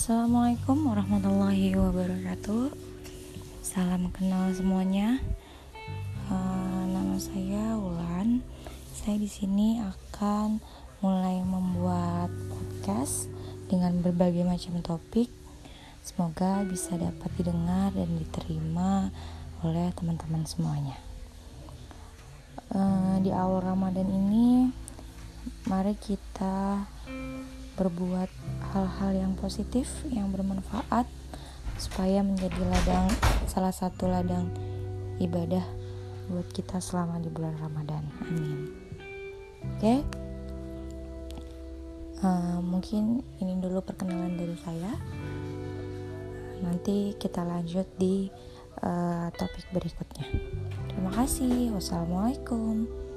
Assalamualaikum warahmatullahi wabarakatuh. Salam kenal semuanya. Uh, nama saya Wulan. Saya di sini akan mulai membuat podcast dengan berbagai macam topik. Semoga bisa dapat didengar dan diterima oleh teman-teman semuanya. Uh, di awal Ramadan ini, mari kita berbuat hal-hal yang positif yang bermanfaat supaya menjadi ladang salah satu ladang ibadah buat kita selama di bulan Ramadan. Amin. Oke. Okay? Uh, eh, mungkin ini dulu perkenalan dari saya. Nanti kita lanjut di uh, topik berikutnya. Terima kasih. Wassalamualaikum.